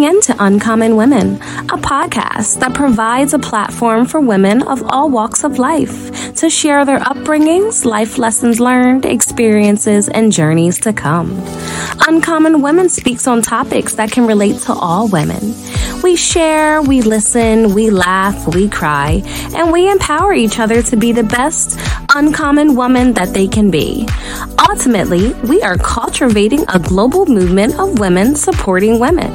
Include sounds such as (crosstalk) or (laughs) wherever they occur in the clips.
tuning in to Uncommon Women, a podcast that provides a platform for women of all walks of life to share their upbringings, life lessons learned, experiences, and journeys to come. Uncommon Women speaks on topics that can relate to all women. We share, we listen, we laugh, we cry, and we empower each other to be the best uncommon woman that they can be. Ultimately, we are cultivating a global movement of women supporting women.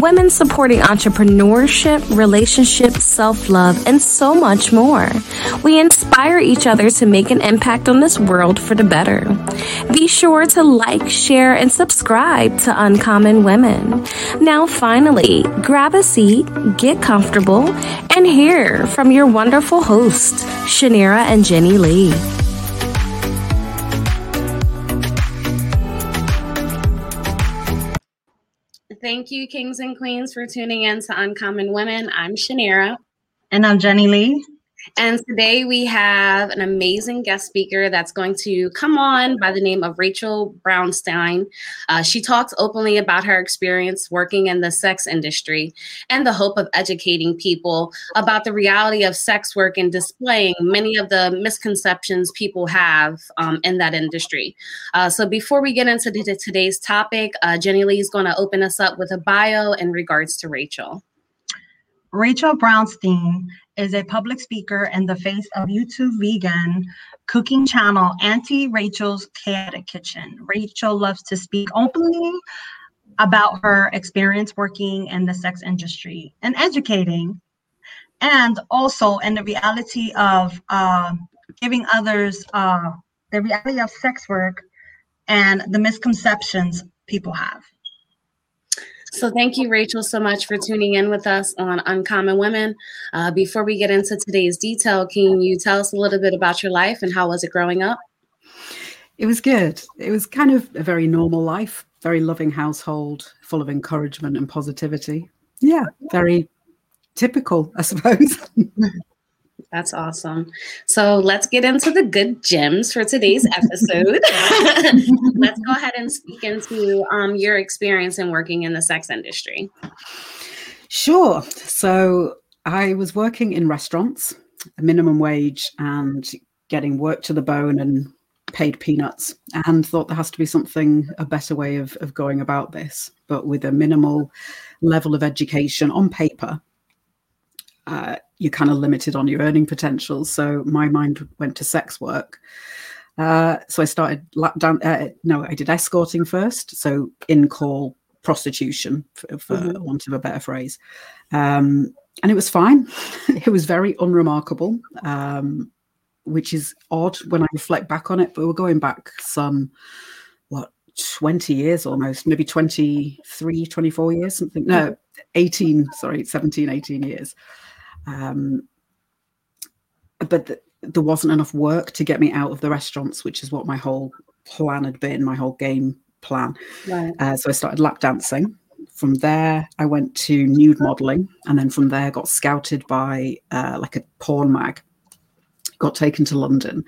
Women supporting entrepreneurship, relationships, self love, and so much more. We inspire each other to make an impact on this world for the better. Be sure to like, share, and subscribe to Uncommon Women. Now, finally, grab a seat, get comfortable, and hear from your wonderful hosts, Chaniera and Jenni Lee. Thank you, kings and queens, for tuning in to Uncommon Women. I'm Chaniera. And I'm Jenni Lee. And today we have an amazing guest speaker that's going to come on by the name of Rachel Brownstein. Uh, she talks openly about her experience working in the sex industry and the hope of educating people about the reality of sex work and displaying many of the misconceptions people have um, in that industry. Uh, so before we get into the, today's topic, uh, Jenni Lee is going to open us up with a bio in regards to Rachel. Rachel Brownstein is a public speaker and in the face of YouTube vegan cooking channel Auntie Rachel's Chaotic Kitchen. Rachel loves to speak openly about her experience working in the sex industry and educating, and also in the reality of uh, giving others uh, the reality of sex work and the misconceptions people have. So, thank you, Rachel, so much for tuning in with us on Uncommon Women. Uh, before we get into today's detail, can you tell us a little bit about your life and how was it growing up? It was good. It was kind of a very normal life, very loving household, full of encouragement and positivity. Yeah, very typical, I suppose. (laughs) That's awesome. So let's get into the good gems for today's (laughs) episode. (laughs) let's go ahead and speak into um, your experience in working in the sex industry. Sure. So I was working in restaurants, minimum wage, and getting work to the bone and paid peanuts, and thought there has to be something, a better way of, of going about this, but with a minimal level of education on paper. Uh, you're kind of limited on your earning potential. So my mind went to sex work. Uh, so I started lap down. Uh, no, I did escorting first. So in call prostitution, for, for mm-hmm. want of a better phrase. Um, and it was fine. (laughs) it was very unremarkable, um, which is odd when I reflect back on it. But we're going back some, what, 20 years almost, maybe 23, 24 years, something. No, 18, sorry, 17, 18 years. Um, but th- there wasn't enough work to get me out of the restaurants, which is what my whole plan had been, my whole game plan. Right. Uh, so I started lap dancing. From there, I went to nude modeling, and then from there, got scouted by uh, like a porn mag. Got taken to London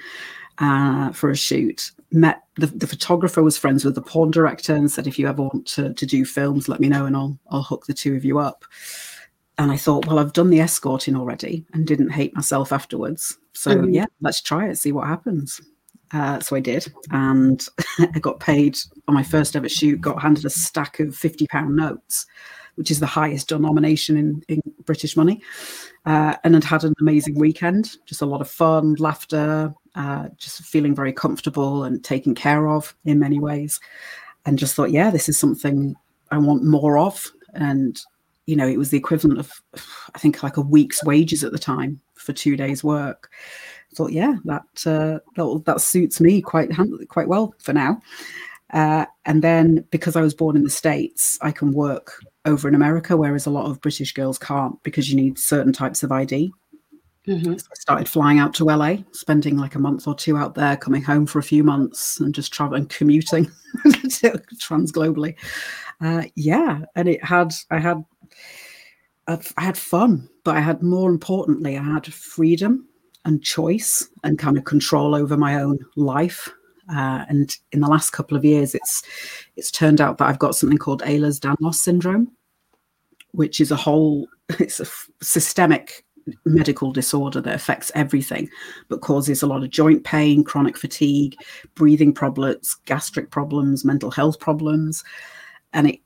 uh, for a shoot. Met the, the photographer was friends with the porn director and said, if you ever want to, to do films, let me know and I'll I'll hook the two of you up and I thought, well, I've done the escorting already and didn't hate myself afterwards. So mm-hmm. yeah, let's try it, see what happens. Uh, so I did, and (laughs) I got paid on my first ever shoot. Got handed a stack of fifty pound notes, which is the highest denomination in, in British money, uh, and had had an amazing weekend. Just a lot of fun, laughter, uh, just feeling very comfortable and taken care of in many ways, and just thought, yeah, this is something I want more of. And you know, it was the equivalent of, I think, like a week's wages at the time for two days' work. I thought, yeah, that uh, that, that suits me quite quite well for now. Uh, and then because I was born in the States, I can work over in America, whereas a lot of British girls can't because you need certain types of ID. Mm-hmm. So I started flying out to LA, spending like a month or two out there, coming home for a few months and just traveling, commuting (laughs) trans globally. Uh, yeah, and it had I had I had fun, but I had more importantly, I had freedom and choice and kind of control over my own life. Uh, and in the last couple of years, it's it's turned out that I've got something called Ehlers-Danlos syndrome, which is a whole (laughs) it's a systemic medical disorder that affects everything but causes a lot of joint pain chronic fatigue breathing problems gastric problems mental health problems and it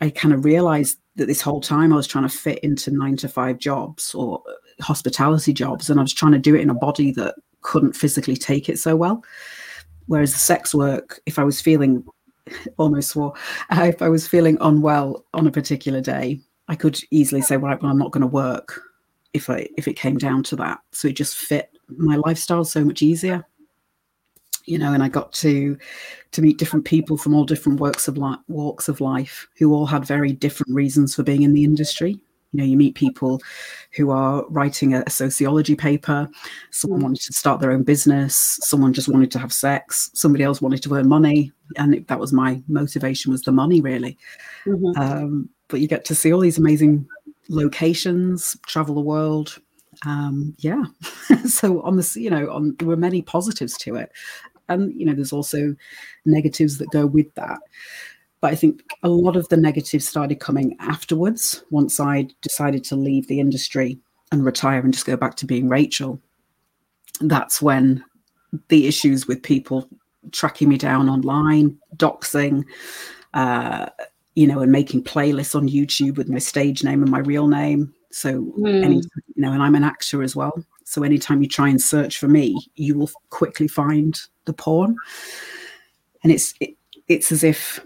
i kind of realized that this whole time i was trying to fit into nine to five jobs or hospitality jobs and i was trying to do it in a body that couldn't physically take it so well whereas the sex work if i was feeling (laughs) almost swore (laughs) if i was feeling unwell on a particular day i could easily say right well i'm not going to work if I if it came down to that. So it just fit my lifestyle so much easier. You know, and I got to to meet different people from all different works of life, walks of life, who all had very different reasons for being in the industry. You know, you meet people who are writing a, a sociology paper. Someone wanted to start their own business. Someone just wanted to have sex. Somebody else wanted to earn money, and it, that was my motivation was the money, really. Mm-hmm. Um, but you get to see all these amazing locations, travel the world. Um, yeah. (laughs) so on the you know on there were many positives to it, and you know there's also negatives that go with that. But I think a lot of the negatives started coming afterwards once I decided to leave the industry and retire and just go back to being Rachel. That's when the issues with people tracking me down online, doxing, uh, you know, and making playlists on YouTube with my stage name and my real name. So, mm. any, you know, and I'm an actor as well. So, anytime you try and search for me, you will quickly find the porn. And it's it, it's as if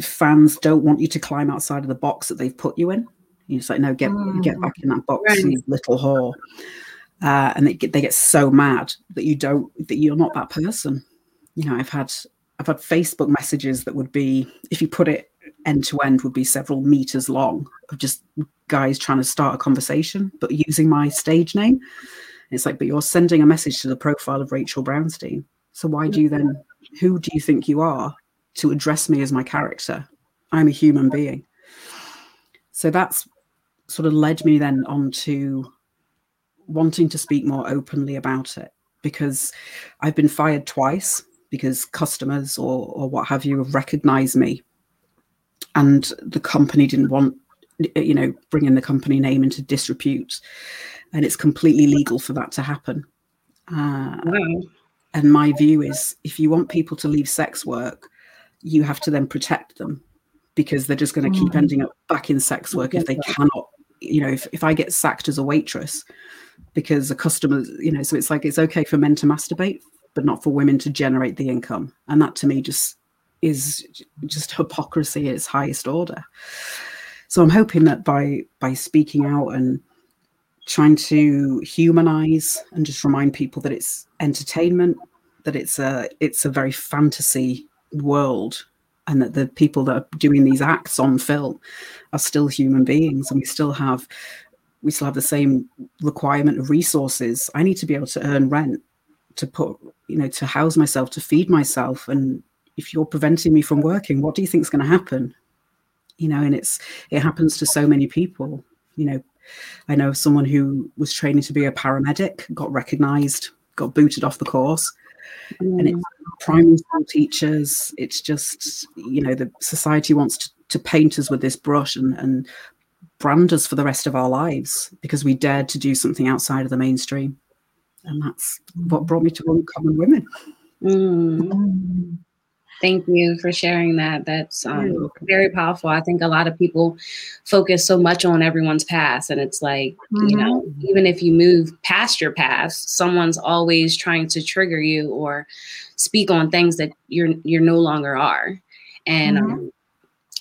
fans don't want you to climb outside of the box that they've put you in. You're just like, no, get mm. get back in that box, right. you little whore. Uh, and they get they get so mad that you don't that you're not that person. You know, I've had I've had Facebook messages that would be, if you put it end to end, would be several meters long of just guys trying to start a conversation, but using my stage name. It's like, but you're sending a message to the profile of Rachel Brownstein. So why do you then, who do you think you are to address me as my character? I'm a human being. So that's sort of led me then on to wanting to speak more openly about it because I've been fired twice because customers or, or what have you have recognized me and the company didn't want you know bringing the company name into disrepute and it's completely legal for that to happen uh, wow. and my view is if you want people to leave sex work you have to then protect them because they're just going to keep mm. ending up back in sex work if they cannot you know if, if i get sacked as a waitress because a customer you know so it's like it's okay for men to masturbate but not for women to generate the income. And that to me just is just hypocrisy at its highest order. So I'm hoping that by by speaking out and trying to humanize and just remind people that it's entertainment, that it's a it's a very fantasy world and that the people that are doing these acts on film are still human beings and we still have we still have the same requirement of resources. I need to be able to earn rent to put you know to house myself to feed myself and if you're preventing me from working what do you think is going to happen you know and it's it happens to so many people you know i know someone who was training to be a paramedic got recognized got booted off the course mm. and it's primary school teachers it's just you know the society wants to, to paint us with this brush and, and brand us for the rest of our lives because we dared to do something outside of the mainstream and that's what brought me to Uncommon Women. Mm. Thank you for sharing that. That's um, very powerful. I think a lot of people focus so much on everyone's past, and it's like mm-hmm. you know, mm-hmm. even if you move past your past, someone's always trying to trigger you or speak on things that you're you're no longer are. And mm-hmm. um,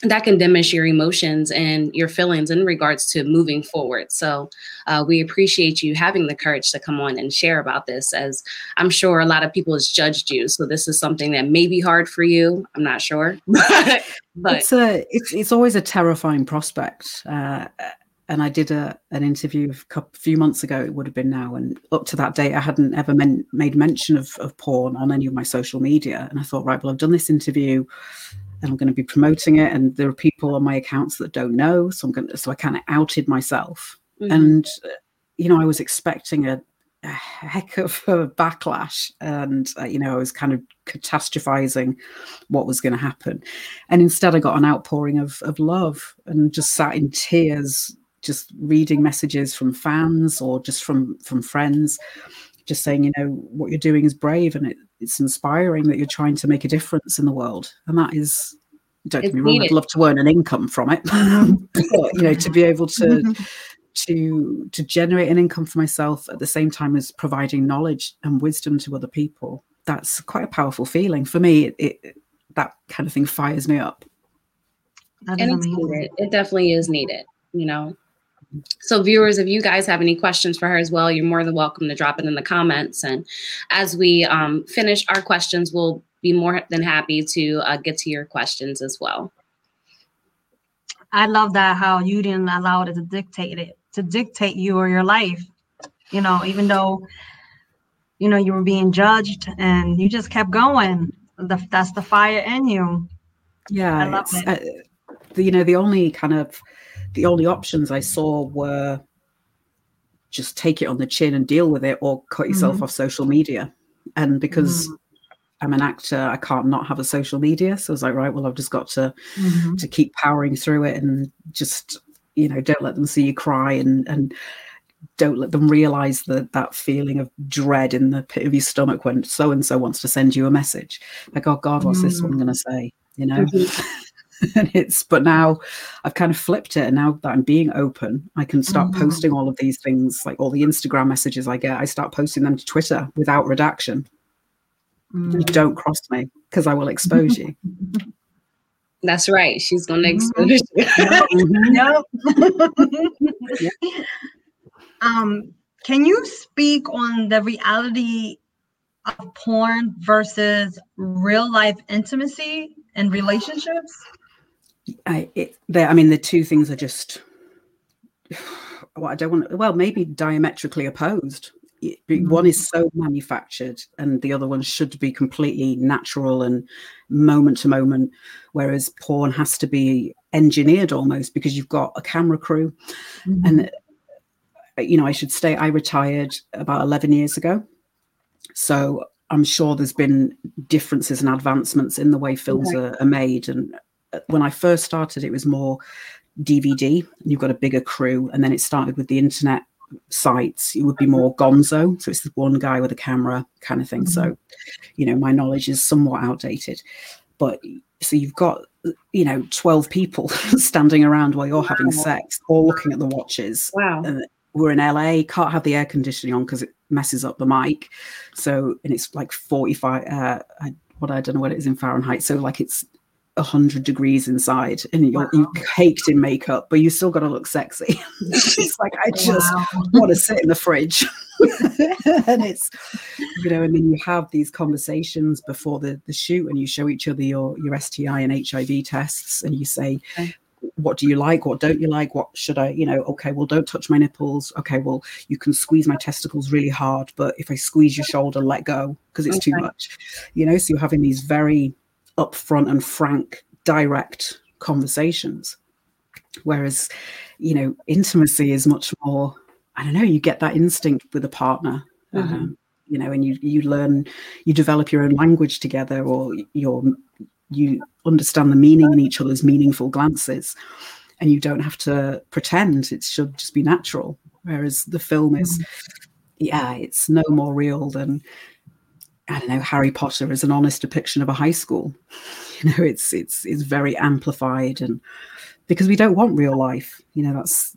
that can diminish your emotions and your feelings in regards to moving forward. So, uh, we appreciate you having the courage to come on and share about this, as I'm sure a lot of people has judged you. So, this is something that may be hard for you. I'm not sure, (laughs) but, it's a it's it's always a terrifying prospect. Uh, and I did a an interview a couple, few months ago. It would have been now, and up to that date, I hadn't ever men, made mention of, of porn on any of my social media. And I thought, right, well, I've done this interview and I'm going to be promoting it. And there are people on my accounts that don't know, so I'm going to, so I kind of outed myself. Mm-hmm. And uh, you know, I was expecting a a heck of a backlash and uh, you know i was kind of catastrophizing what was going to happen and instead i got an outpouring of, of love and just sat in tears just reading messages from fans or just from from friends just saying you know what you're doing is brave and it, it's inspiring that you're trying to make a difference in the world. And that is don't get me wrong i'd love to earn an income from it. (laughs) But you know to be able to (laughs) to to generate an income for myself at the same time as providing knowledge and wisdom to other people that's quite a powerful feeling. For me it, it that kind of thing fires me up. And it's needed. It definitely is needed you know so viewers if you guys have any questions for her as well you're more than welcome to drop it in the comments and as we um, finish our questions we'll be more than happy to uh, get to your questions as well I love that how you didn't allow it to dictate it to dictate you or your life. You know, even though you know you were being judged and you just kept going. The, that's the fire in you. Yeah, I love it. Uh, the, you know, the only kind of the only options I saw were just take it on the chin and deal with it, or cut yourself mm-hmm. off social media. And because mm-hmm. I'm an actor, I can't not have a social media. So I was like, right, well, I've just got to mm-hmm. to keep powering through it and just you know don't let them see you cry and and don't let them realize that that feeling of dread in the pit of your stomach when so and so wants to send you a message like oh god what's this one mm. going to say you know mm-hmm. (laughs) (laughs) and it's but now i've kind of flipped it and now that i'm being open i can start mm. posting all of these things like all the instagram messages i get i start posting them to twitter without redaction mm. you don't cross me because i will expose you (laughs) That's right. She's going to expose you. (laughs) yep. Um, can you speak on the reality of porn versus real life intimacy and relationships? I, it, I mean, the two things are just. (sighs) Well, I don't want. Well, maybe diametrically opposed one is so manufactured and the other one should be completely natural and moment to moment whereas porn has to be engineered almost because you've got a camera crew mm-hmm. and uh, you know i should say i retired about 11 years ago so i'm sure there's been differences and advancements in the way films are, are made and when i first started it was more dvd you've got a bigger crew and then it started with the internet sites, it would be more gonzo. So it's the one guy with a camera kind of thing. Mm-hmm. So, you know, my knowledge is somewhat outdated. But so you've got, you know, 12 people (laughs) standing around while you're having sex, all looking at the watches. Wow. And we're in LA, can't have the air conditioning on because it messes up the mic. So, and it's like 45, uh, I, what I don't know what it is in Fahrenheit. So, like it's 100 degrees inside and you're, wow. you're caked in makeup, but you still got to look sexy. (laughs) it's like, I (laughs) just wow. want to sit in the fridge. (laughs) and it's, you know, and then you have these conversations before the, the shoot and you show each other your, your STI and HIV tests and you say, okay. What do you like? What don't you like? What should I, you know, okay, well, don't touch my nipples. Okay, well, you can squeeze my testicles really hard, but if I squeeze your shoulder, let go because it's okay. too much. You know, so you're having these very upfront and frank, direct conversations. Whereas, you know, intimacy is much more, I don't know, you get that instinct with a partner. Mm-hmm. Um, you know, and you you learn, you develop your own language together, or you're you understand the meaning in each other's meaningful glances, and you don't have to pretend. It should just be natural. Whereas the film is, mm-hmm. yeah, it's no more real than I don't know, Harry Potter is an honest depiction of a high school. (laughs) You know, it's it's it's very amplified and because we don't want real life. You know, that's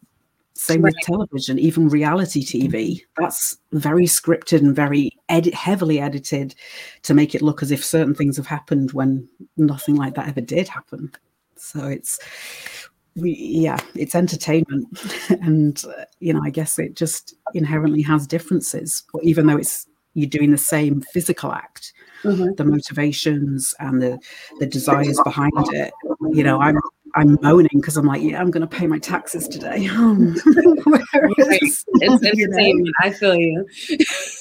same right. with television, even reality TV. That's very scripted and very edit, heavily edited to make it look as if certain things have happened when nothing like that ever did happen. So it's we yeah it's entertainment (laughs) and uh, you know i guess it just inherently has differences but even though it's you're doing the same physical act mm-hmm. the motivations and the the desires behind it. You know i'm i'm moaning because i'm like yeah i'm going to pay my taxes today. (laughs) Whereas, (laughs) it's, it's i feel you.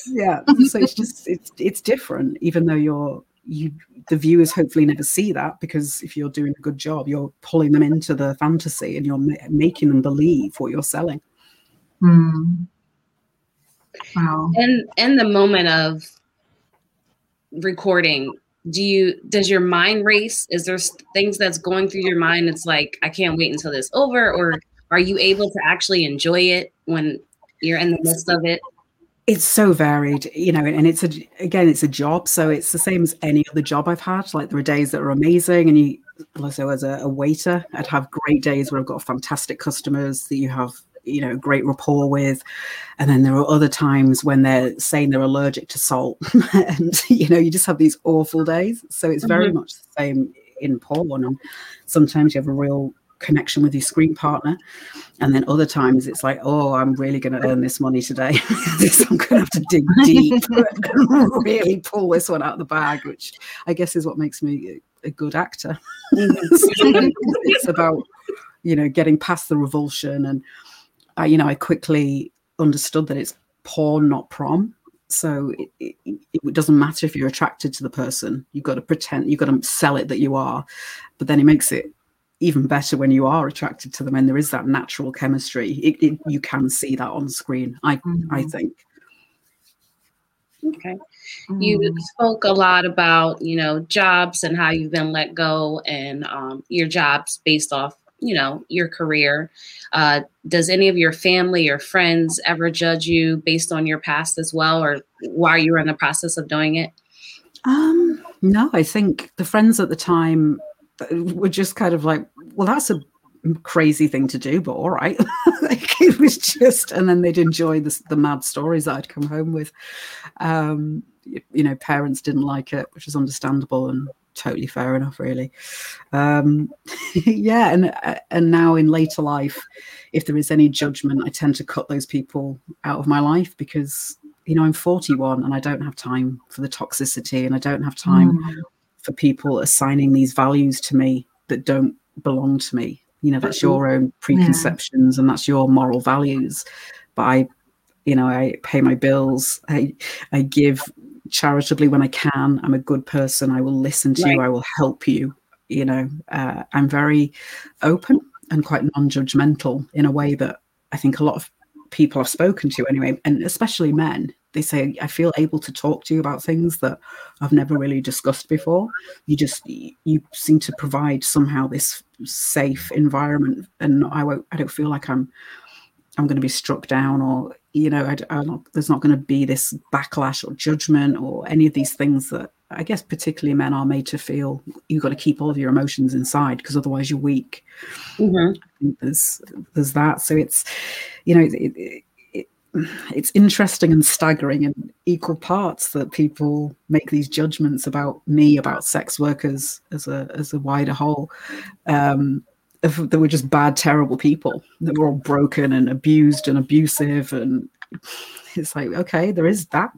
Yeah so it's just it's it's different even though you're you the viewers hopefully never see that because if you're doing a good job you're pulling them into the fantasy and you're ma- making them believe what you're selling. Mm. Wow. And in the moment of recording, do you does your mind race? Is there things that's going through your mind? It's like I can't wait until this over, or are you able to actually enjoy it when you're in the midst of it? It's so varied, you know, and it's a again, it's a job, so it's the same as any other job I've had. Like there are days that are amazing, and you also as a, a waiter, I'd have great days where I've got fantastic customers that you have you know great rapport with. And then there are other times when they're saying they're allergic to salt. (laughs) And you know you just have these awful days. So it's very mm-hmm. much the same in porn. And sometimes you have a real connection with your screen partner. And then other times it's like oh i'm really going to earn this money today. (laughs) I'm going to have to dig deep (laughs) and really pull this one out of the bag which i guess is what makes me a good actor. Mm-hmm. it's about you know getting past the revulsion and I, you know, I quickly understood that it's porn, not prom. So it, it, it, doesn't matter if you're attracted to the person. You've got to pretend, you've got to sell it that you are. But then it makes it even better when you are attracted to them and there is that natural chemistry. It, you can see that on screen, I, mm-hmm. I think. Okay. Mm-hmm. You spoke a lot about, you know, jobs and how you've been let go and um, your jobs based off you know your career uh, does any of your family or friends ever judge you based on your past as well or while you were in the process of doing it? Um no i think the friends at the time uh, were just kind of like well that's a crazy thing to do but all right. (laughs) Like it was just and then they'd enjoy the, the mad stories that i'd come home with. Um you know parents didn't like it which is understandable and totally fair enough really um (laughs) yeah and and now in later life if there is any judgment i tend to cut those people out of my life because you know i'm 41 and i don't have time for the toxicity and i don't have time mm. for people assigning these values to me that don't belong to me you know that's your own preconceptions yeah. and that's your moral values but i you know i pay my bills i i give charitably when I can. I'm a good person. I will listen to right. you. I will help you. You know, uh, I'm very open and quite non-judgmental in a way that I think a lot of people I've spoken to anyway, and especially men. They say I feel able to talk to you about things that I've never really discussed before. You just you seem to provide somehow this safe environment, and I won't. I don't feel like I'm I'm going to be struck down or you know, I, I not, there's not going to be this backlash or judgment or any of these things that I guess particularly men are made to feel you've got to keep all of your emotions inside because otherwise you're weak. Mm-hmm. there's there's that. So it's you know it, it, it's interesting and staggering in equal parts that people make these judgments about me about sex workers as a as a wider whole. Um, they were just bad, terrible people that were all broken and abused and abusive. And it's like, okay, there is that.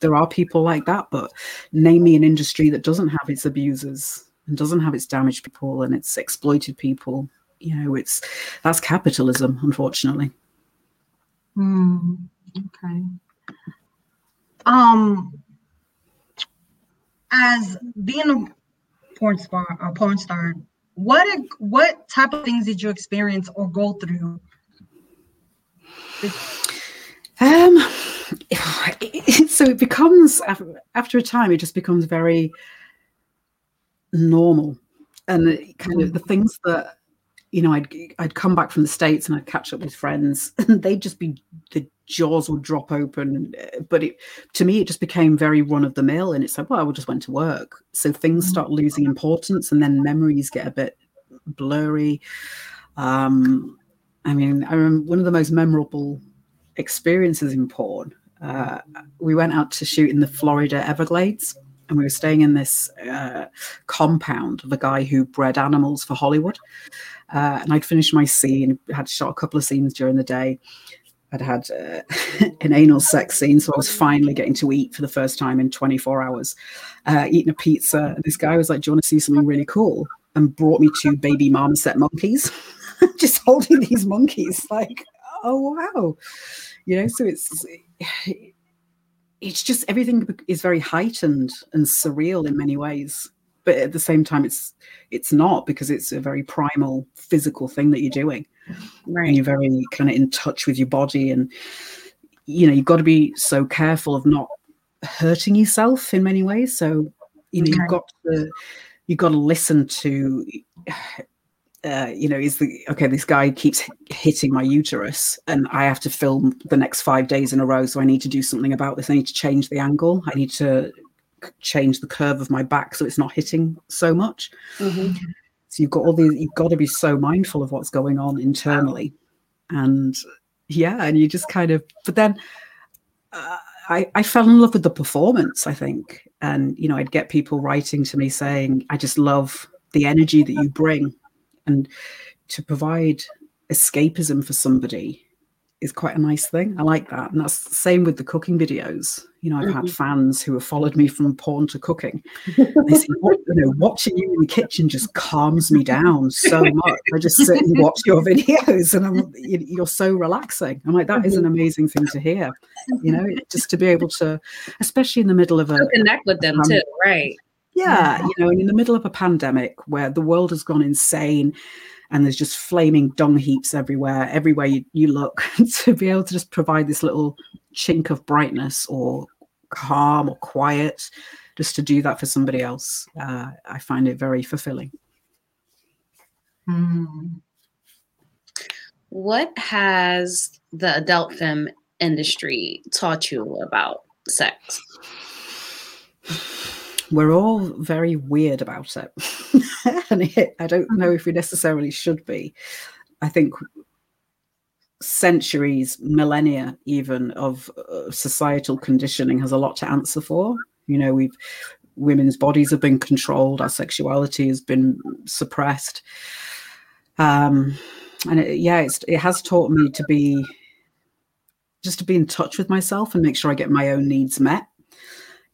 There are people like that, but name me an industry that doesn't have its abusers and doesn't have its damaged people and its exploited people. You know, it's that's capitalism, unfortunately. Mm, okay. Um, as being a porn star, a porn star, what what type of things did you experience or go through? Um, (sighs) so it becomes after a time, it just becomes very normal, and kind of the things that you know, I'd I'd come back from the states and I'd catch up with friends, and (laughs) they'd just be the jaws would drop open. But it to me, it just became very run of the mill, and it's like, well, I just went to work, so things mm. start losing importance, and then memories get a bit blurry. Um, I mean, I remember one of the most memorable experiences in porn. Uh, we went out to shoot in the Florida Everglades, and we were staying in this uh, compound of a guy who bred animals for Hollywood. Uh, and I'd finished my scene, had shot a couple of scenes during the day. I'd had uh, (laughs) an anal sex scene, so I was finally getting to eat for the first time in 24 hours, uh, eating a pizza. And this guy was like, "Do you want to see something really cool?" And brought me two baby marmoset monkeys, (laughs) just holding these monkeys, like, "Oh wow," you know. So it's it's just everything is very heightened and surreal in many ways but at the same time it's it's not because it's a very primal physical thing that you're doing right and you're very kind of in touch with your body and you know, you've got to be so careful of not hurting yourself in many ways. So, you know, you've got to you've got to listen to uh, you know, is the okay? This guy keeps hitting my uterus, and I have to film the next five days in a row. So I need to do something about this. I need to change the angle. I need to change the curve of my back so it's not hitting so much. Mm-hmm. So you've got all these. You've got to be so mindful of what's going on internally, and yeah, and you just kind of. But then, uh, I I fell in love with the performance. I think, and you know, I'd get people writing to me saying, "I just love." the energy that you bring and to provide escapism for somebody is quite a nice thing. I like that. And that's the same with the cooking videos. You know, I've mm-hmm. had fans who have followed me from porn to cooking. (laughs) They say, you know, watching you in the kitchen just calms me down so much. I just sit and watch your videos and I'm, you're so relaxing. I'm like, that is an mm-hmm. amazing thing to hear. You know, just to be able to, especially in the middle of a connect with them um, too, right? Yeah, you know, in the middle of a pandemic where the world has gone insane and there's just flaming dung heaps everywhere, everywhere you, you look, (laughs) to be able to just provide this little chink of brightness or calm or quiet, just to do that for somebody else, uh, I find it very fulfilling. Mm. What has the adult film industry taught you about sex? we're all very weird about it. (laughs) and it, I don't know mm-hmm. if we necessarily should be. I think centuries, millennia even of uh, societal conditioning has a lot to answer for. You know, we've women's bodies have been controlled, our sexuality has been suppressed. Um, and it, yeah, it has taught me to be just to be in touch with myself and make sure I get my own needs met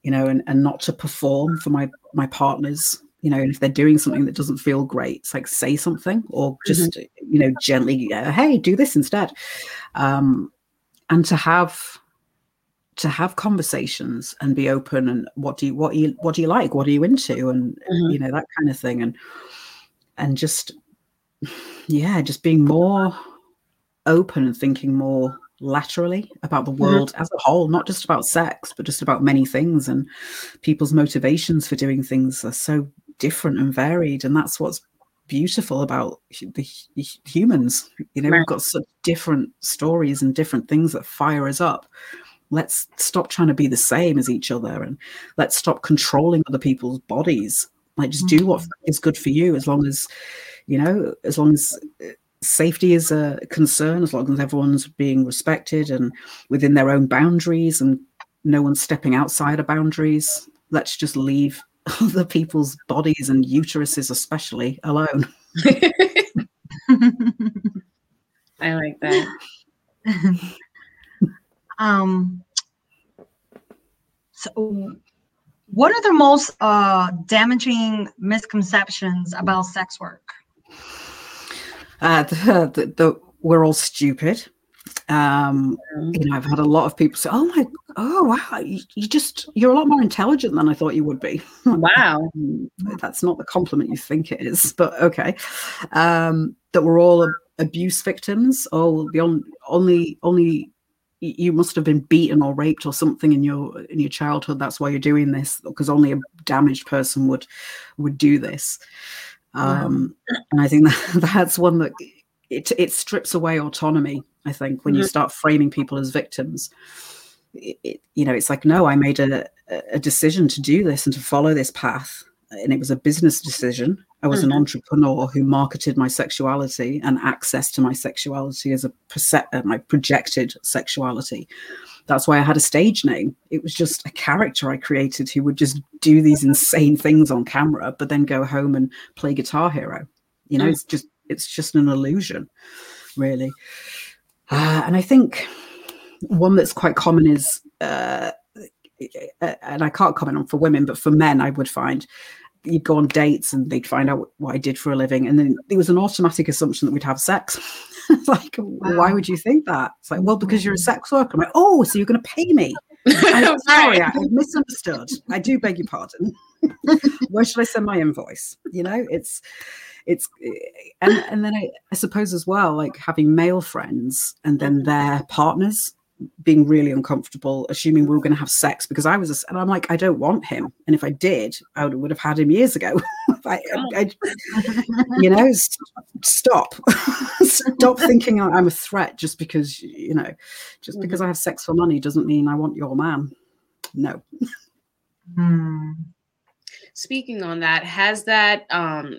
you know, and, and not to perform for my my partners. You know, and if they're doing something that doesn't feel great, it's like say something or just mm-hmm. you know gently, uh, hey, do this instead. Um, and to have to have conversations and be open and what do you what do you what do you like what are you into and mm-hmm. you know that kind of thing and and just yeah just being more open and thinking more laterally about the mm-hmm. world mm-hmm. as a whole, not just about sex, but just about many things. And people's motivations for doing things are so different and varied. And that's what's beautiful about the humans. You know, right. we've got such different stories and different things that fire us up. Let's stop trying to be the same as each other and let's stop controlling other people's bodies. Like, just mm-hmm. do what mm-hmm. good for you as long as, you know, as long as safety is a concern as long as everyone's being respected and within their own boundaries and no one's stepping outside of boundaries let's just leave other people's bodies and uteruses especially alone. (laughs) I like that. Um so what are the most uh damaging misconceptions about sex work? Uh, the, the, the, we're all stupid. Um, you know, I've had a lot of people say, "Oh my, oh wow, you, you just you're a lot more intelligent than I thought you would be." (laughs) Wow, that's not the compliment you think it is, but okay. Um, that we're all abuse victims. Oh, the on, only only you must have been beaten or raped or something in your in your childhood. That's why you're doing this because only a damaged person would would do this. Um, and I think that, (laughs) that's one that it, it strips away autonomy. I think when mm-hmm. you start framing people as victims, it, you know, it's like, no, I made a, a decision to do this and to follow this path. And it was a business decision. I was mm-hmm. an entrepreneur who marketed my sexuality and access to my sexuality as a perce- uh, my projected sexuality that's why I had a stage name. It was just a character I created who would just do these insane things on camera, but then go home and play Guitar Hero. You know, mm. it's just it's just an illusion, really. Uh, and I think one that's quite common is, uh, and I can't comment on for women, but for men, I would find you'd go on dates and they'd find out what I did for a living, and then there was an automatic assumption that we'd have sex. (laughs) like, wow. why would you think that? It's like, well, because you're a sex worker. I'm like, oh, so you're going to pay me? (laughs) I'm sorry, I misunderstood. I do beg your pardon. (laughs) Where should I send my invoice? You know, it's it's and and then I, I suppose as well, like having male friends and then their partners being really uncomfortable, assuming we were going to have sex because I was, a, and I'm like, I don't want him. And if I did, I would, would have had him years ago. (laughs) I, I, (laughs) you know, stop, (laughs) stop thinking I'm a threat just because, you know, just because I have sex for money doesn't mean I want your man. No. Hmm. Speaking on that, has that um,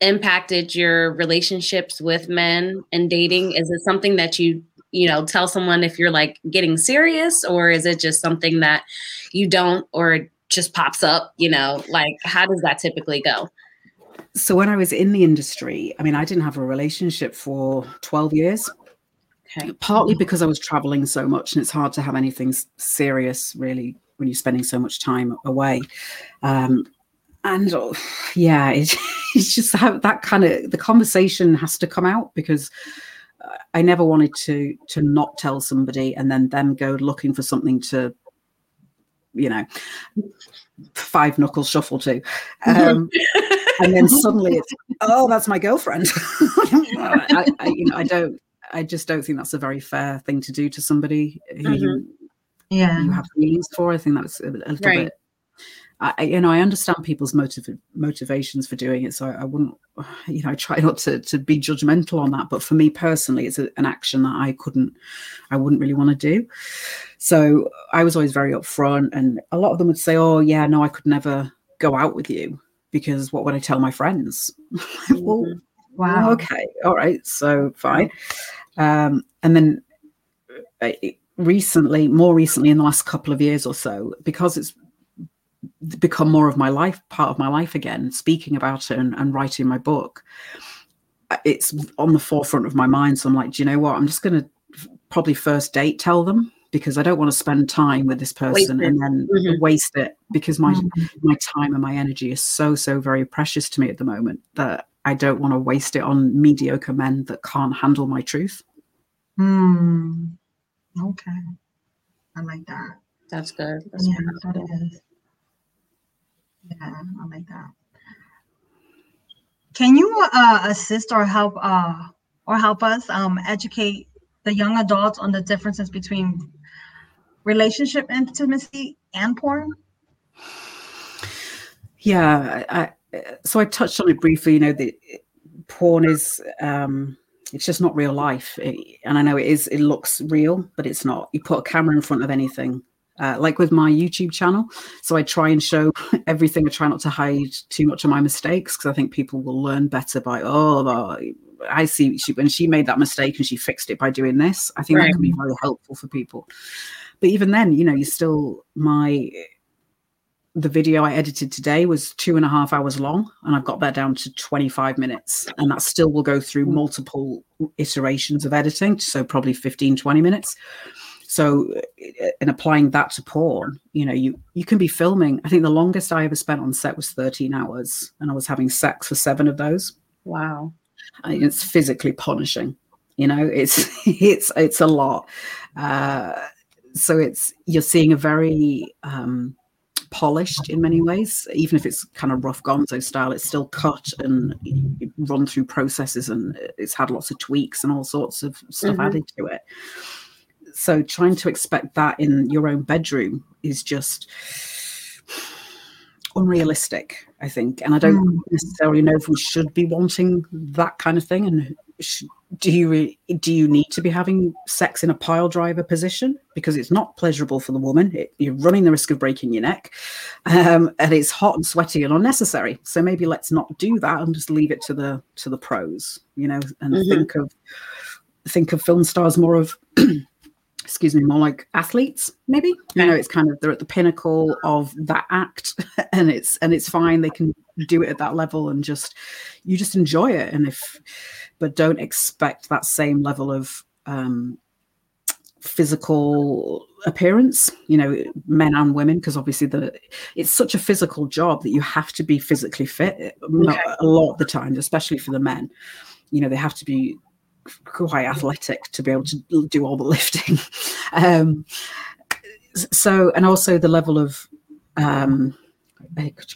impacted your relationships with men and dating? Is it something that you you know tell someone if you're like getting serious or is it just something that you don't or just pops up you know? Like how does that typically go? So when i was in the industry i mean i didn't have a relationship for 12 years. Okay. partly because i was traveling so much and it's hard to have anything serious really when you're spending so much time away. Um, and oh, yeah it, (laughs) it's just how that kind of the conversation has to come out because I never wanted to to not tell somebody and then them go looking for something to, you know, five knuckles shuffle to, um, (laughs) and then suddenly it's oh that's my girlfriend. (laughs) I, I, you know I don't I just don't think that's a very fair thing to do to somebody who mm-hmm. you, yeah you have feelings for. I think that's a, a little right. bit I, you know, I understand people's motiv- motivations for doing it. So I, I, wouldn't, (sighs) you know, I try not to to be judgmental on that. But for me personally, it's a, an action that I couldn't, I wouldn't really want to do. So I was always very upfront, and a lot of them would say, "Oh, yeah, no, I could never go out with you because what would I tell my friends?" (laughs) well, mm-hmm. wow, okay, all right, so fine. Um, and then. Uh, recently more recently in the last couple of years or so because it's become more of my life, part of my life again, speaking about it and, and writing my book. Uh, it's on the forefront of my mind. So I'm like, do you know what? I'm just going to probably first date tell them because I don't want to spend time with this person and then mm-hmm. waste it because my mm-hmm. my time and my energy is so so very precious to me at the moment that I don't want to waste it on mediocre men that can't handle my truth. Hmm. Okay. I like that. That's good. That's yeah, that is. Yeah, I like that. Can you uh, assist or help uh, or help us um, educate the young adults on the differences between relationship intimacy and porn? Yeah, I, so I touched on it briefly. You know, the porn is um, it's just not real life, it, and I know it is. It looks real, but it's not. You put a camera in front of anything, uh, like with my YouTube channel. So I try and show (laughs) everything. I try not to hide too much of my mistakes because I think people will learn better by, oh, I see she, when she made that mistake and she fixed it by doing this. I think right. that can be very helpful for people. But even then, you know, you still, my, the video I edited today was two and a half hours long, and I've got that down to 25 minutes. And that still will go through multiple iterations of editing, so probably 15, 20 minutes so in applying that to porn you know you you can be filming. I think the longest i ever spent on set was 13 hours and i was having sex for seven of those. Wow. It's physically punishing you know it's (laughs) it's it's a lot. Uh, so it's you're seeing a very um, polished in many ways even if it's kind of rough gonzo style it's still cut and run through processes and it's had lots of tweaks and all sorts of stuff mm-hmm. added to it so trying to expect that in your own bedroom is just unrealistic i think. And i don't mm. necessarily know if we should be wanting that kind of thing. And sh- do you re- do you need to be having sex in a pile driver position? Because it's not pleasurable for the woman. It, you're running the risk of breaking your neck. Um, and it's hot and sweaty and unnecessary. So maybe let's not do that and just leave it to the to the pros you know and mm-hmm. think of think of film stars more of (clears throat) excuse me, more like athletes, maybe. You know, it's kind of they're at the pinnacle of that act, (laughs) and it's and it's fine. They can do it at that level, and just you just enjoy it. And if, but don't expect that same level of um, physical appearance. You know, men and women, because obviously the it's such a physical job that you have to be physically fit okay. a lot of the time, especially for the men. You know, they have to be quite athletic to be able to do all the lifting. (laughs) um, so, and also the level of um,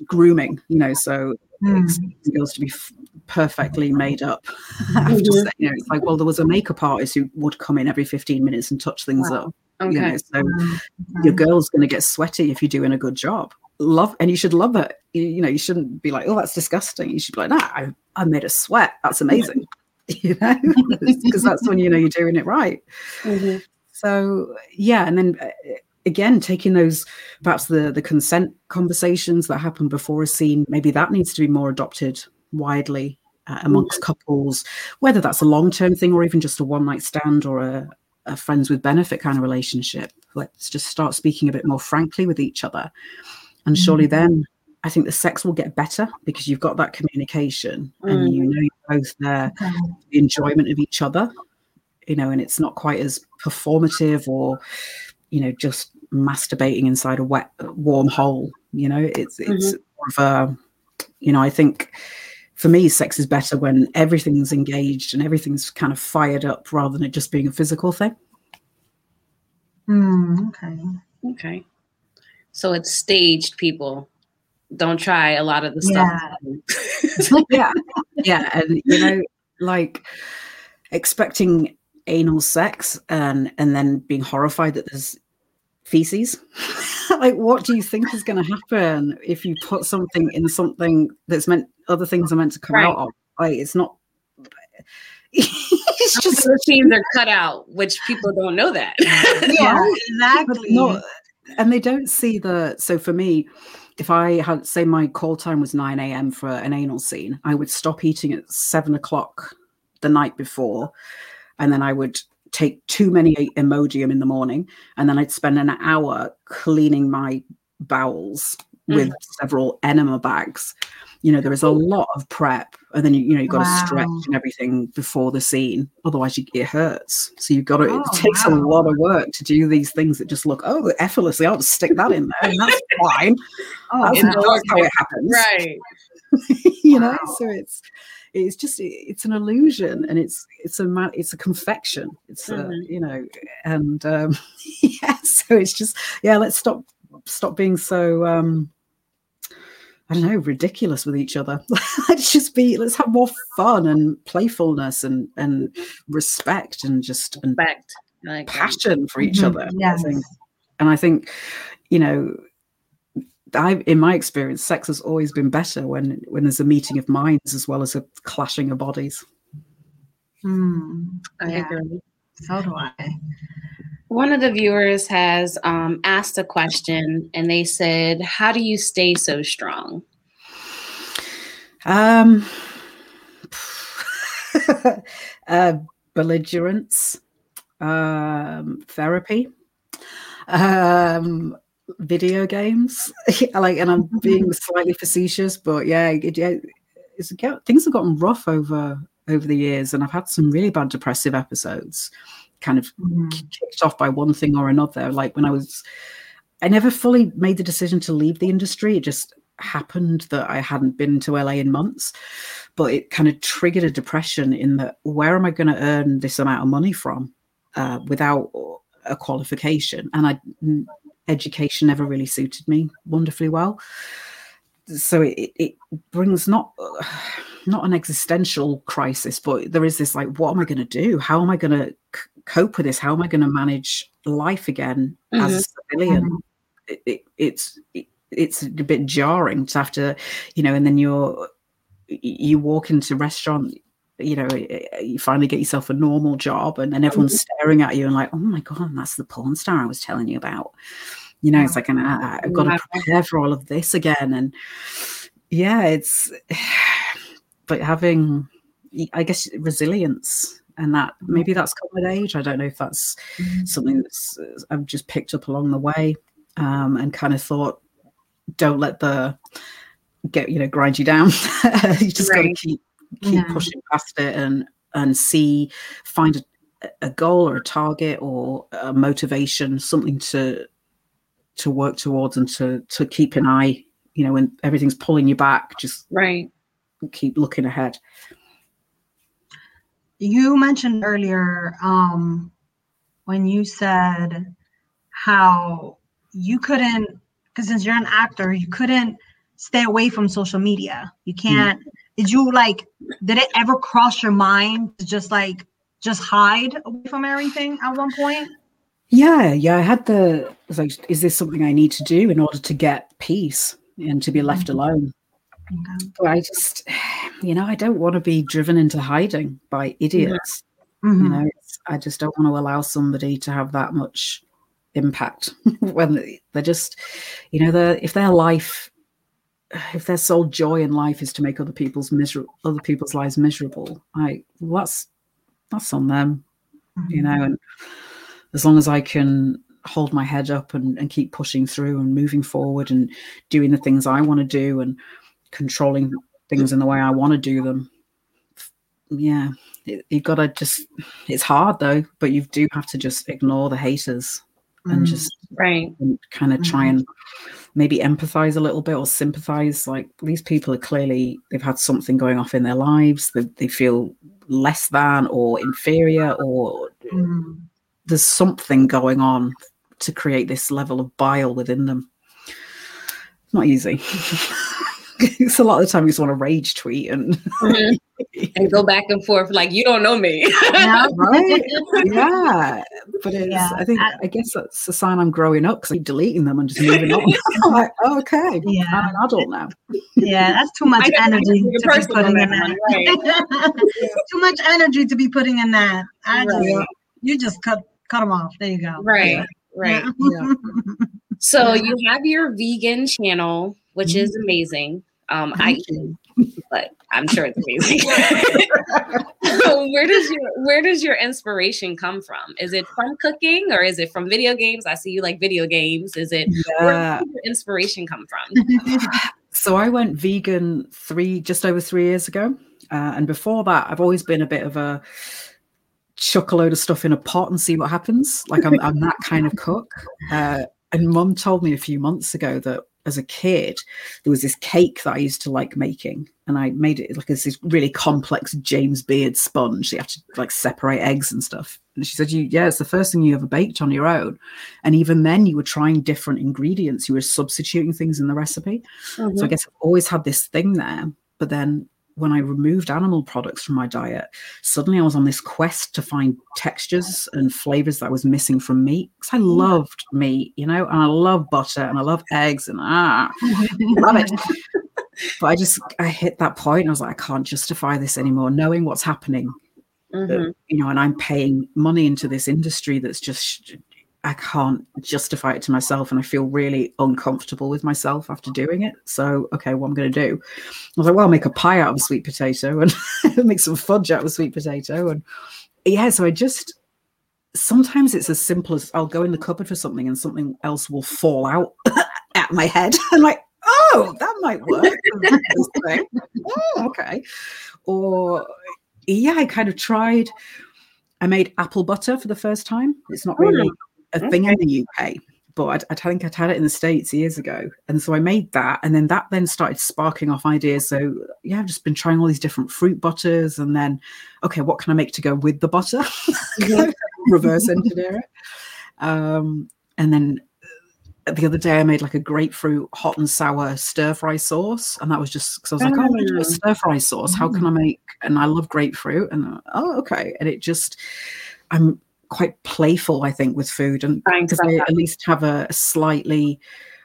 grooming, you know, so mm. girls to be f- perfectly made up. (laughs) Mm-hmm. Say, you know, it's like, well, there was a makeup artist who would come in every 15 minutes and touch things wow. up. Okay. You know, so mm-hmm. your girl's going to get sweaty if you're doing a good job. Love, and you should love it. You, you know, you shouldn't be like, oh, that's disgusting. You should be like, nah, I, I made a sweat. That's amazing. (laughs) you know, because that's when you know you're doing it right. (laughs) Mm-hmm. So yeah, and then uh, again taking those perhaps the the consent conversations that happen before a scene, maybe that needs to be more adopted widely uh, amongst mm-hmm. couples, whether that's a long term thing or even just a one night stand or a, a friends with benefit kind of relationship. Let's just start speaking a bit more frankly with each other, and surely mm-hmm. then I think the sex will get better because you've got that communication mm. and you know you're both there, the enjoyment of each other, you know, and it's not quite as performative or, you know, just masturbating inside a wet, warm hole. You know, it's it's mm-hmm. more of a, you know, I think for me, sex is better when everything's engaged and everything's kind of fired up rather than it just being a physical thing. Mm, okay. Okay. So it's staged, people don't try a lot of the stuff. Yeah. (laughs) yeah. Yeah. And you know, like expecting anal sex and and then being horrified that there's feces. (laughs) like what do you think is gonna happen if you put something in something that's meant other things are meant to come right. out of? Like it's not (laughs) it's just the machines are cut out, which people don't know that. yeah, exactly. Not, and they don't see the so for me if I had say my call time was 9 a.m. for an anal scene, I would stop eating at seven o'clock the night before, and then I would take too many Imodium in the morning, and then I'd spend an hour cleaning my bowels with mm. several enema bags you know there is a lot of prep and then you, you know you've got wow. to stretch and everything before the scene otherwise you, it hurts so you've got to oh, it takes wow. a lot of work to do these things that just look oh effortlessly i'll just stick that in there and that's (laughs) fine oh, that's, that's how it happens right (laughs) you wow. know so it's it's just it's an illusion and it's it's a it's a confection it's mm-hmm. a, you know and um (laughs) yeah so it's just yeah let's stop stop being so um I don't know, ridiculous with each other. (laughs) let's just be, let's have more fun and playfulness and and respect and just and respect, like passion for each mm-hmm. other. Yes. I and I think, you know, I, in my experience, sex has always been better when when there's a meeting of minds as well as a clashing of bodies. Mm, I yeah. agree. So do I. One of the viewers has um, asked a question and they said, How do you stay so strong? Um, (laughs) uh, belligerence, um, therapy, um, video games. (laughs) like, and I'm being slightly facetious, but yeah, it, it's, things have gotten rough over over the years, and I've had some really bad depressive episodes kind of mm. kicked off by one thing or another. Like when I was, I never fully made the decision to leave the industry. It just happened that I hadn't been to LA in months, but it kind of triggered a depression in that where am I going to earn this amount of money from uh, without a qualification? And I, education never really suited me wonderfully well. So it, it brings not (sighs) not an existential crisis, but there is this like, what am I going to do? How am I going to cope with this? How am I going to manage life again mm-hmm. as a civilian? Mm-hmm. It, it, it's it, it's a bit jarring to have to, you know, and then you're you walk into restaurant, you know, you finally get yourself a normal job, and then everyone's mm-hmm. staring at you and like, oh my god, that's the porn star I was telling you about. You know, it's like, an, I, I've got to prepare for all of this again, and yeah, it's (sighs) but having, I guess, resilience and that mm-hmm. maybe that's come with age. I don't know if that's mm-hmm. something that's uh, I've just picked up along the way um, and kind of thought, don't let the get you know grind you down. (laughs) you just right. got to keep keep yeah. pushing past it and and see find a, a goal or a target or a motivation, something to to work towards and to to keep an eye. You know, when everything's pulling you back, just right keep looking ahead. You mentioned earlier um, when you said how you couldn't, because since you're an actor, you couldn't stay away from social media. You can't mm. did you like did it ever cross your mind to just like just hide away from everything at one point yeah yeah i had the I was like is this something i need to do in order to get peace and to be left mm-hmm. alone okay. i just you know i don't want to be driven into hiding by idiots mm-hmm. you know i just don't want to allow somebody to have that much impact (laughs) when they're just you know they're if their life if their sole joy in life is to make other people's miserable other people's lives miserable i well, that's that's on them mm-hmm. you know and as long as i can hold my head up and, and keep pushing through and moving forward and doing the things i want to do and controlling things in the way i want to do them yeah it, you've got to just it's hard though but you do have to just ignore the haters and mm, just right kind of try mm-hmm. and maybe empathize a little bit or sympathize like these people are clearly they've had something going off in their lives they, they feel less than or inferior or mm. there's something going on to create this level of bile within them not easy (laughs) it's a lot of the time you just want to rage tweet and mm-hmm. (laughs) and go back and forth like you don't know me. yeah, right? (laughs) yeah, but it's, yeah. I think I guess that's a sign I'm growing up because I'm deleting them and just moving on. (laughs) I'm like, oh, okay, yeah. I'm an adult now. Yeah, that's too much energy to be putting in that. Right. too much energy to be putting in that. I right. just, you just cut cut them off. There you go. Right. Right. Yeah. so you have your vegan channel, which mm-hmm. is amazing. Um, I but I'm sure it's amazing. (laughs) where does your where does your inspiration come from? Is it from cooking or is it from video games? I see you like video games. Is it yeah. where does your inspiration come from? (laughs) so I went vegan three just over three years ago, uh, and before that, I've always been a bit of a chuck a load of stuff in a pot and see what happens. Like I'm, I'm that kind of cook. Uh, and mum told me a few months ago that as a kid, there was this cake that I used to like making, and I made it like this really complex James Beard sponge. You have to like separate eggs and stuff. And she said, "You, yeah, it's the first thing you ever baked on your own, and even then, you were trying different ingredients. You were substituting things in the recipe. Mm-hmm. So I guess I've always had this thing there. But then when I removed animal products from my diet, suddenly I was on this quest to find textures and flavors that I was missing from meat. Because I loved meat, you know, and I love butter and I love eggs and ah, (laughs) love it. but I just I hit that point and I was like, I can't justify this anymore, knowing what's happening. Mm-hmm. Uh, you know, and I'm paying money into this industry that's just I can't justify it to myself and I feel really uncomfortable with myself after doing it. So, okay, what I'm going to do? I was like, well, I'll make a pie out of a sweet potato and (laughs) make some fudge out of a sweet potato. And yeah, so I just sometimes it's as simple as I'll go in the cupboard for something and something else will fall out (coughs) at my head. (laughs) I'm like, oh, that might work. (laughs) oh, okay. Or yeah, I kind of tried. I made apple butter for the first time. It's not really oh. A thing in the UK, but I, I, think I'd had it in the States years ago. And so I made that. And then that then started sparking off ideas. So yeah, I've just been trying all these different fruit butters. And then, okay, what can I make to go with the butter? (laughs) Reverse engineer it. Um, and then uh, the other day I made like a grapefruit hot and sour stir fry sauce, and that was just because I was like, oh, oh stir fry sauce. How can I mm. make? And I love grapefruit, and uh, oh, okay. And it just, I'm quite playful, I think, with food, and because I at least have a, a slightly,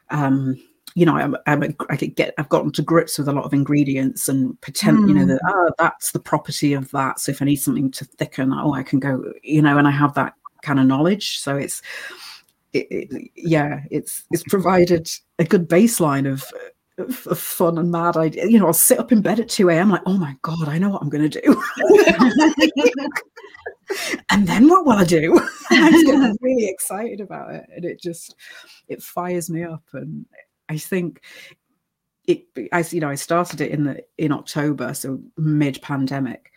um, you know, I'm, I'm a, I could get, I've gotten to grips with a lot of ingredients and pretend, mm. you know, that hmm. oh, that's the property of that. So if I need something to thicken, oh, I can go, you know, and I have that kind of knowledge. So it's, it, it, yeah, it's it's provided a good baseline of of, fun and mad idea. You know, I'll sit up in bed at 2 a.m. like, oh my God, I know what I'm going to do. (laughs) and then what will I do? (laughs) I get really excited about it. And it just, it fires me up. And I think it, I, you know, I started it in the, in October, so mid pandemic.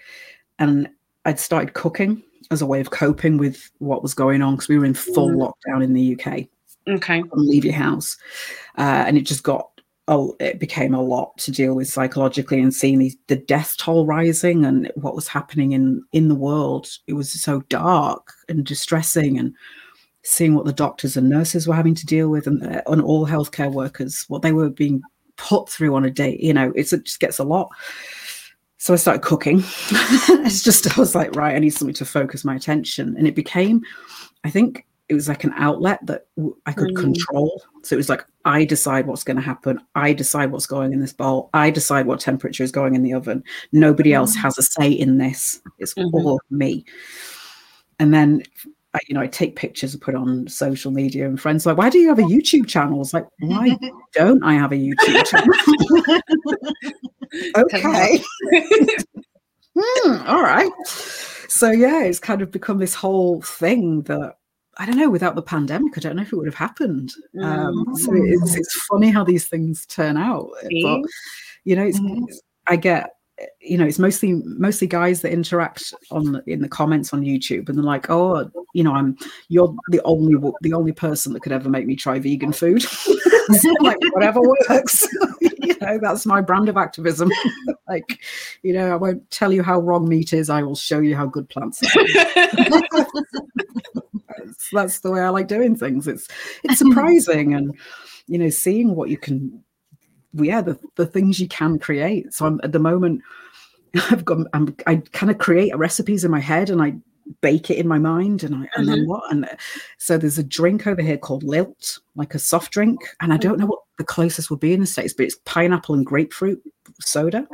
And I'd started cooking as a way of coping with what was going on because we were in full mm. lockdown in the UK. Okay. Leave your house. Uh, and it just got it became a lot to deal with psychologically and seeing these, the death toll rising and what was happening in in the world it was so dark and distressing and seeing what the doctors and nurses were having to deal with and, uh, and all healthcare workers what they were being put through on a day you know it just gets a lot so I started cooking. (laughs) it's just, I was like, right, I need something to focus my attention. And it became, I think it was like an outlet that I could mm. control. So it was like, I decide what's going to happen. I decide what's going in this bowl. I decide what temperature is going in the oven. Nobody mm. else has a say in this. It's mm-hmm. all me. And then you know, I take pictures and put on social media, and friends like, "Why do you have a YouTube channel?" It's like, why (laughs) don't I have a YouTube channel? (laughs) okay, (laughs) mm, all right. So yeah, it's kind of become this whole thing that I don't know. Without the pandemic, I don't know if it would have happened. Um, so it's it's funny how these things turn out. But you know, it's, mm-hmm. it's I get you know it's mostly mostly guys that interact on in the comments on youtube and they're like oh you know i'm you're the only the only person that could ever make me try vegan food (laughs) so (laughs) like (laughs) whatever works. (laughs) You know that's my brand of activism. Like you know i won't tell you how wrong meat is i will show you how good plants are. That's, that's the way i like doing things. It's it's surprising and you know seeing what you can yeah the, the things you can create. So i'm at the moment i've got I'm, i kind of create recipes in my head and i bake it in my mind and i mm-hmm. and then mm-hmm. what and so there's a drink over here called Lilt like a soft drink and i don't know what the closest would be in the states but it's pineapple and grapefruit soda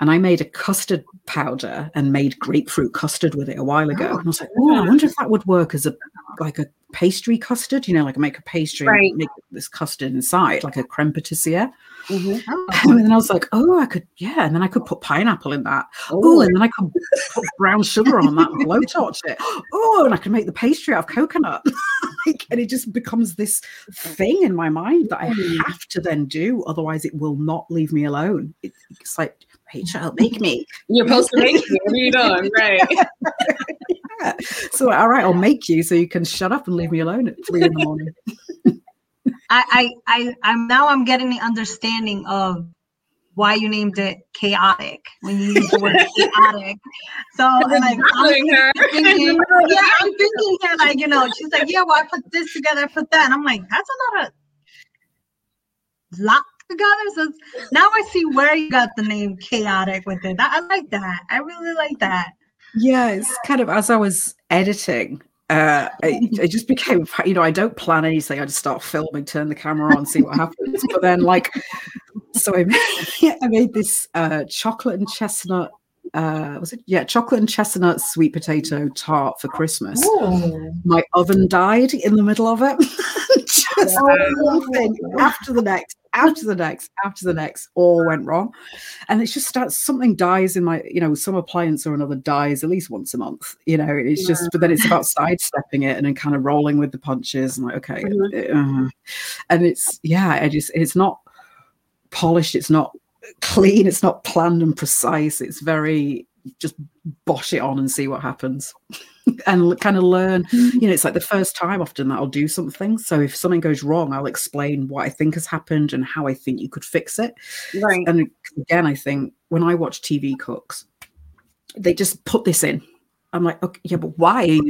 and I made a custard powder and made grapefruit custard with it a while ago. Oh, and I was like, oh, I wonder if that would work as a like a pastry custard, you know, like make a pastry right. make this custard inside, like a creme patissiere. Mm-hmm. (laughs) Oh. And then I was like, oh, I could, yeah. And then I could put pineapple in that. Oh, and then I could put brown sugar on that and blowtorch it. Oh, and I could make the pastry out of coconut. (laughs) like, and it just becomes this thing in my mind that I mm. have to then do. Otherwise, it will not leave me alone. It, it's like, Rachel, make me. You're supposed to make me. What are you doing? Right. (laughs) yeah. (laughs) So, all right, I'll make you so you can shut up and leave me alone at three in the morning. (laughs) I, I, I, I'm now I'm getting the understanding of why you named it chaotic when you use the word (laughs) chaotic. So like, I'm thinking, yeah, I'm thinking here, like, you know, she's like, yeah, well, I put this together, I put that. And I'm like, that's a lot of lot together. So now I see where you got the name chaotic with it. I, I like that. I really like that. Yeah, it's kind of as I was editing, uh, it, (laughs) it, just became, you know, I don't plan anything. I just start filming, turn the camera on, see what happens. But then, like, so I (laughs) made, I made this uh, chocolate and chestnut uh was it yeah chocolate and chestnut sweet potato tart for christmas Ooh. my oven died in the middle of it (laughs) (laughs) just one thing after the next after the next after the next all went wrong. And it's just starts something dies in my you know some appliance or another dies at least once a month you know it's just but then it's about sidestepping it and then kind of rolling with the punches and like okay (laughs) mm-hmm. uh, and it's yeah i just it's not polished it's not clean it's not planned and precise. It's very just bosh it on and see what happens and kind of learn. Mm. You know it's like the first time often that i'll do something. So if something goes wrong i'll explain what i think has happened and how i think you could fix it. Right. And again i think when i watch tv cooks they just put this in. I'm like okay yeah but why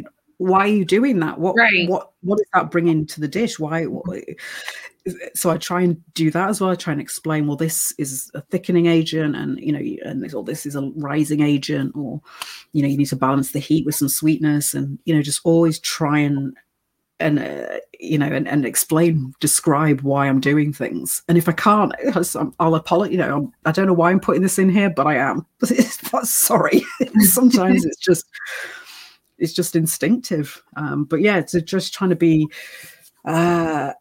why are you doing that? What right. what what is that bringing to the dish? Why so I try and do that as well. I try and explain, well, this is a thickening agent, and you know, and this, or this is a rising agent, or you know, you need to balance the heat with some sweetness, and you know, just always try and and uh, you know, and, and explain, describe why I'm doing things. And if I can't, (laughs) I'll apologize. You know, I don't know why I'm putting this in here, but I am. (laughs) Sorry. (laughs) Sometimes it's just it's just instinctive. Um, but yeah, it's just trying to be. Uh,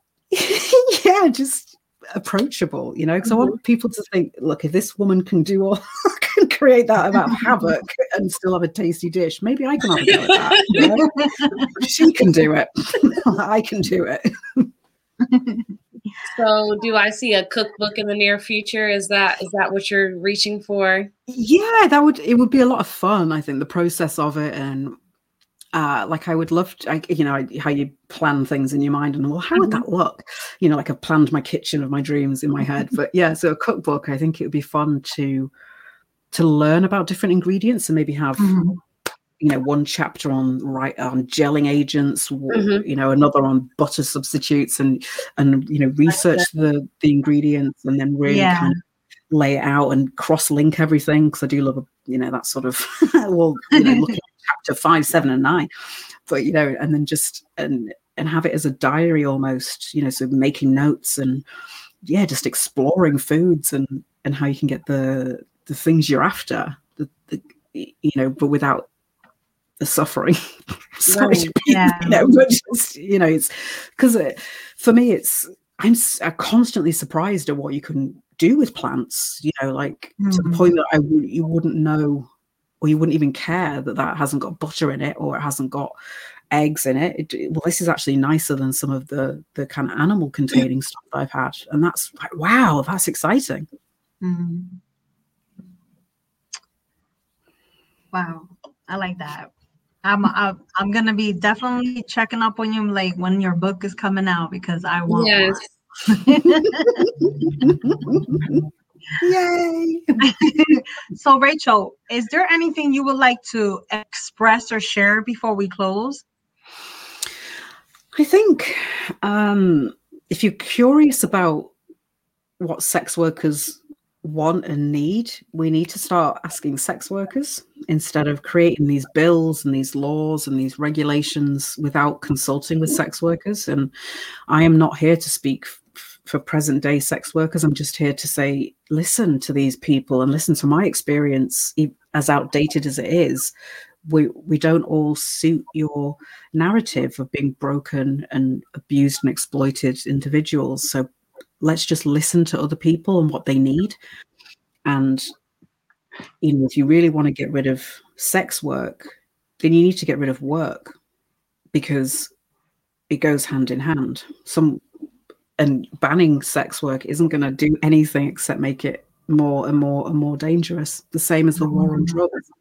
yeah, just approachable, you know, because mm-hmm. I want people to think, look, if this woman can do all, (laughs) can create that amount of havoc and still have a tasty dish, maybe I can have a go at that. You know? (laughs) she can do it. (laughs) I can do it. so do i see a cookbook in the near future is that is that what you're reaching for yeah that would it would be a lot of fun i think the process of it and uh, like I would love to, I, you know, how you plan things in your mind and well, how would that mm-hmm. look? You know, like I've planned my kitchen of my dreams in my head. (laughs) But yeah, so a cookbook, I think it would be fun to to learn about different ingredients and maybe have mm-hmm. you know one chapter on right on gelling agents, mm-hmm. you know, another on butter substitutes and and you know research the the ingredients and then really yeah. kind of lay it out and cross link everything because I do love, you know, that sort of, (laughs) well, you know, (laughs) looking chapter five, seven, and nine. But, you know, and then just, and, and have it as a diary almost, you know, so making notes and, yeah, just exploring foods and, and how you can get the, the things you're after, the, the you know, but without the suffering. (laughs) Sorry, right. yeah. you know, but just, you know, it's because it, for me, it's I'm, I'm constantly surprised at what you can do with plants. You know, like mm. to the mm. point that I you wouldn't know, or you wouldn't even care that that hasn't got butter in it or it hasn't got eggs in it. it well, this is actually nicer than some of the the kind of animal containing stuff I've had, and that's like wow, that's exciting. Mm. Wow, I like that. I'm I'm, I'm gonna be definitely checking up on you like when your book is coming out because I want. Yes. (laughs) Yay! (laughs) so, Rachel, is there anything you would like to express or share before we close? I think um, if you're curious about what sex workers want and need, we need to start asking sex workers instead of creating these bills and these laws and these regulations without consulting with sex workers. And I am not here to speak for present day sex workers. I'm just here to say, listen to these people and listen to my experience, as outdated as it is. We, we don't all suit your narrative of being broken and abused and exploited individuals. So let's just listen to other people and what they need. And you know, if you really want to get rid of sex work, then you need to get rid of work because it goes hand in hand. Some and banning sex work isn't going to do anything except make it more and more and more dangerous. The same as the war on mm. drugs.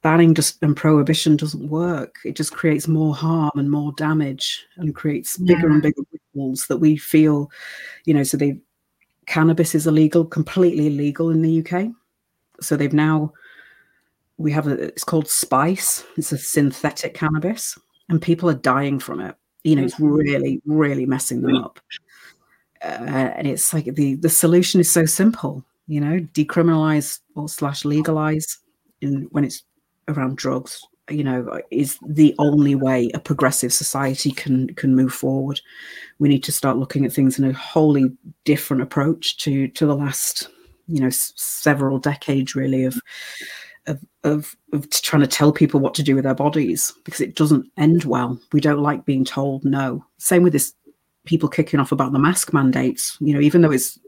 Banning just and prohibition doesn't work. It just creates more harm and more damage and creates bigger yeah. and bigger ripples that we feel, you know. So they cannabis is illegal, completely illegal in the UK. So they've now we have a it's called spice. It's a synthetic cannabis, and people are dying from it. You know, it's mm-hmm. really, really messing them up. Uh, and it's like the the solution is so simple. You know, decriminalize or slash legalize in when it's around drugs. You know, is the only way a progressive society can can move forward. We need to start looking at things in a wholly different approach to to the last you know s- several decades really of, of of of trying to tell people what to do with their bodies because it doesn't end well. We don't like being told no. Same with this people kicking off about the mask mandates. You know, even though it's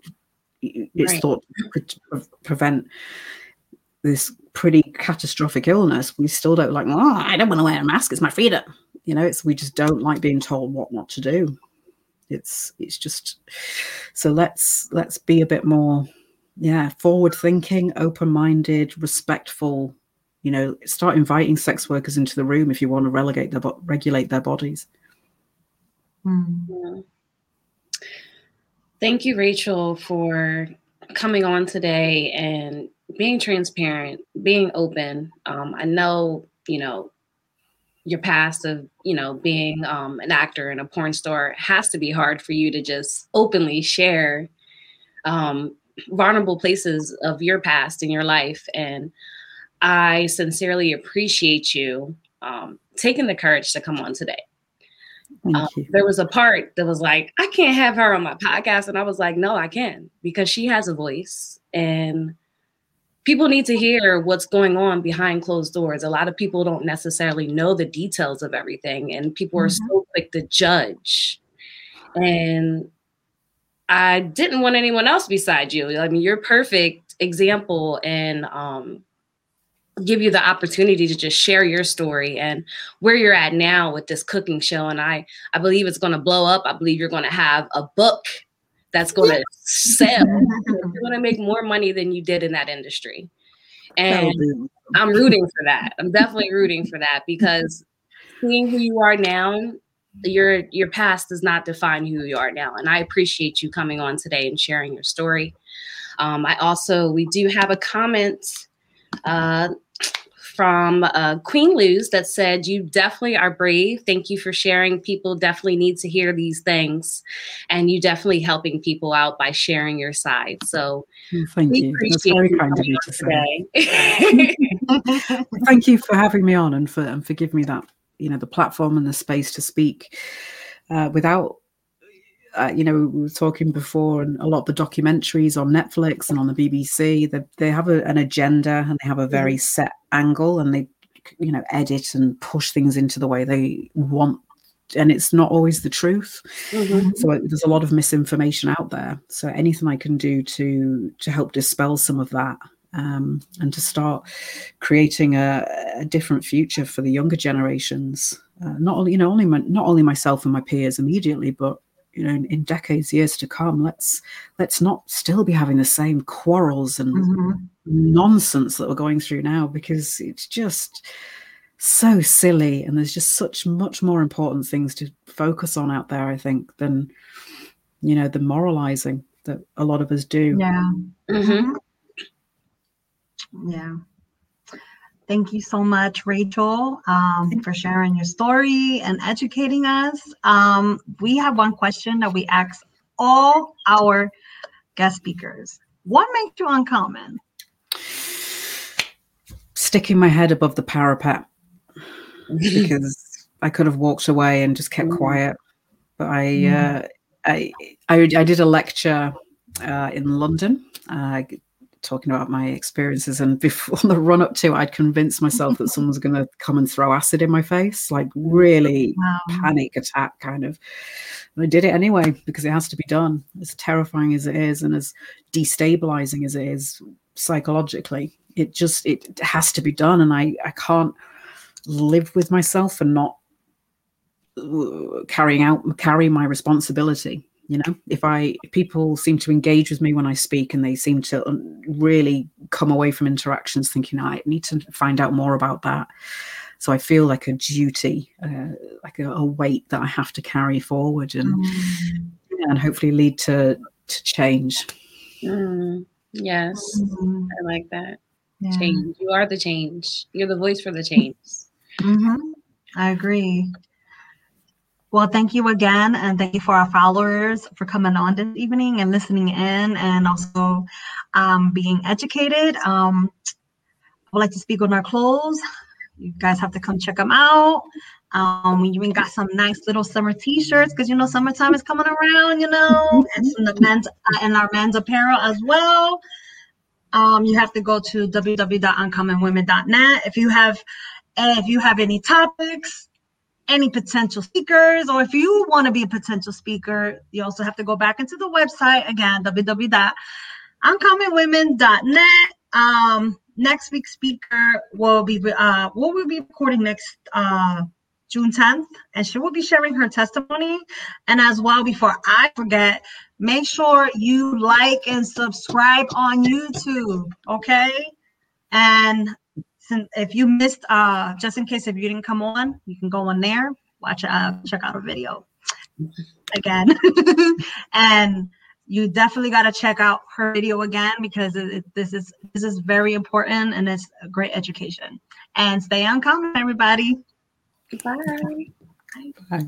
it's right. thought to prevent this pretty catastrophic illness, we still don't like. Oh, I don't want to wear a mask. It's my freedom. You know, it's we just don't like being told what not to do. It's it's just so let's let's be a bit more yeah, forward thinking, open minded, respectful. You know, start inviting sex workers into the room if you want to relegate their regulate their bodies. Mm. Thank you, Rachel, for coming on today and being transparent, being open. Um, I know, you know, your past of, you know, being um, an actor in a porn store has to be hard for you to just openly share um, vulnerable places of your past in your life. And I sincerely appreciate you um, taking the courage to come on today. Um, there was a part that was like, I can't have her on my podcast. And I was like, no, I can because she has a voice and people need to hear what's going on behind closed doors. A lot of people don't necessarily know the details of everything, and people mm-hmm. are so quick to judge. And I didn't want anyone else beside you. I mean, you're perfect example and um, give you the opportunity to just share your story and where you're at now with this cooking show. And I, I believe it's going to blow up. I believe you're going to have a book that's going to sell. (laughs) you're going to make more money than you did in that industry. And I'm rooting for that. I'm definitely rooting for that because seeing who you are now your your past does not define who you are now and i appreciate you coming on today and sharing your story um, i also we do have a comment uh, from uh, Queen Luz that said, You definitely are brave. Thank you for sharing. People definitely need to hear these things. And you definitely helping people out by sharing your side. So oh, thank you. That's very kind of you to say. (laughs) (laughs) thank you for having me on and for and for giving me that, you know, the platform and the space to speak uh, without uh, you know, we were talking before, and a lot of the documentaries on Netflix and on the BBC, they, they have a, an agenda and they have a very set angle, and they, you know, edit and push things into the way they want, and it's not always the truth. Mm-hmm. So there's a lot of misinformation out there. So anything I can do to to help dispel some of that. Um, and to start creating a, a, different future for the younger generations, uh, not only you know only my, not only myself and my peers immediately, but you know in, in, decades years to come let's let's not still be having the same quarrels and mm-hmm. nonsense that we're going through now because it's just so silly and there's just such much more important things to focus on out there i think than you know the moralizing that a lot of us do yeah mm-hmm. Yeah Thank you so much, Rachel, um, for sharing your story and educating us. Um, we have one question that we ask all our guest speakers. What makes you uncommon? Sticking my head above the parapet (laughs) because I could have walked away and just kept mm. quiet. But I, mm. uh, I, I, I, did a lecture uh, in London. Uh, talking about my experiences and before (laughs) the run up to i'd convinced myself that someone's going to come and throw acid in my face like really wow. panic attack kind of and i did it anyway because it has to be done as terrifying as it is and as destabilizing as it is psychologically it just it has to be done and i i can't live with myself and not uh, carrying out carry my responsibility you know if i if people seem to engage with me when i speak and they seem to really come away from interactions thinking i need to find out more about that so i feel like a duty uh, like a, a, weight that i have to carry forward and mm. and hopefully lead to to change mm. yes mm. i like that yeah. change you are the change you're the voice for the change mm-hmm. i agree well, thank you again, and thank you for our followers for coming on this evening and listening in, and also um, being educated. Um, I would like to speak on our clothes. You guys have to come check them out. Um, we even got some nice little summer T-shirts because you know summertime is coming around. You know, and some the men's uh, and our men's apparel as well. Um, you have to go to www.uncommonwomen.net if you have if you have any topics any potential speakers, or if you want to be a potential speaker, you also have to go back into the website again, www.uncommonwomen.net. Um, next week's speaker will be uh, what we'll be recording next uh, June 10th, and she will be sharing her testimony. And as well, before I forget, make sure you like and subscribe on YouTube, okay? And since if you missed uh just in case if you didn't come on you can go on there watch uh check out a video again (laughs) and you definitely got to check out her video again because it, it, this is this is very important and it's a great education and stay uncommon everybody goodbye bye. bye.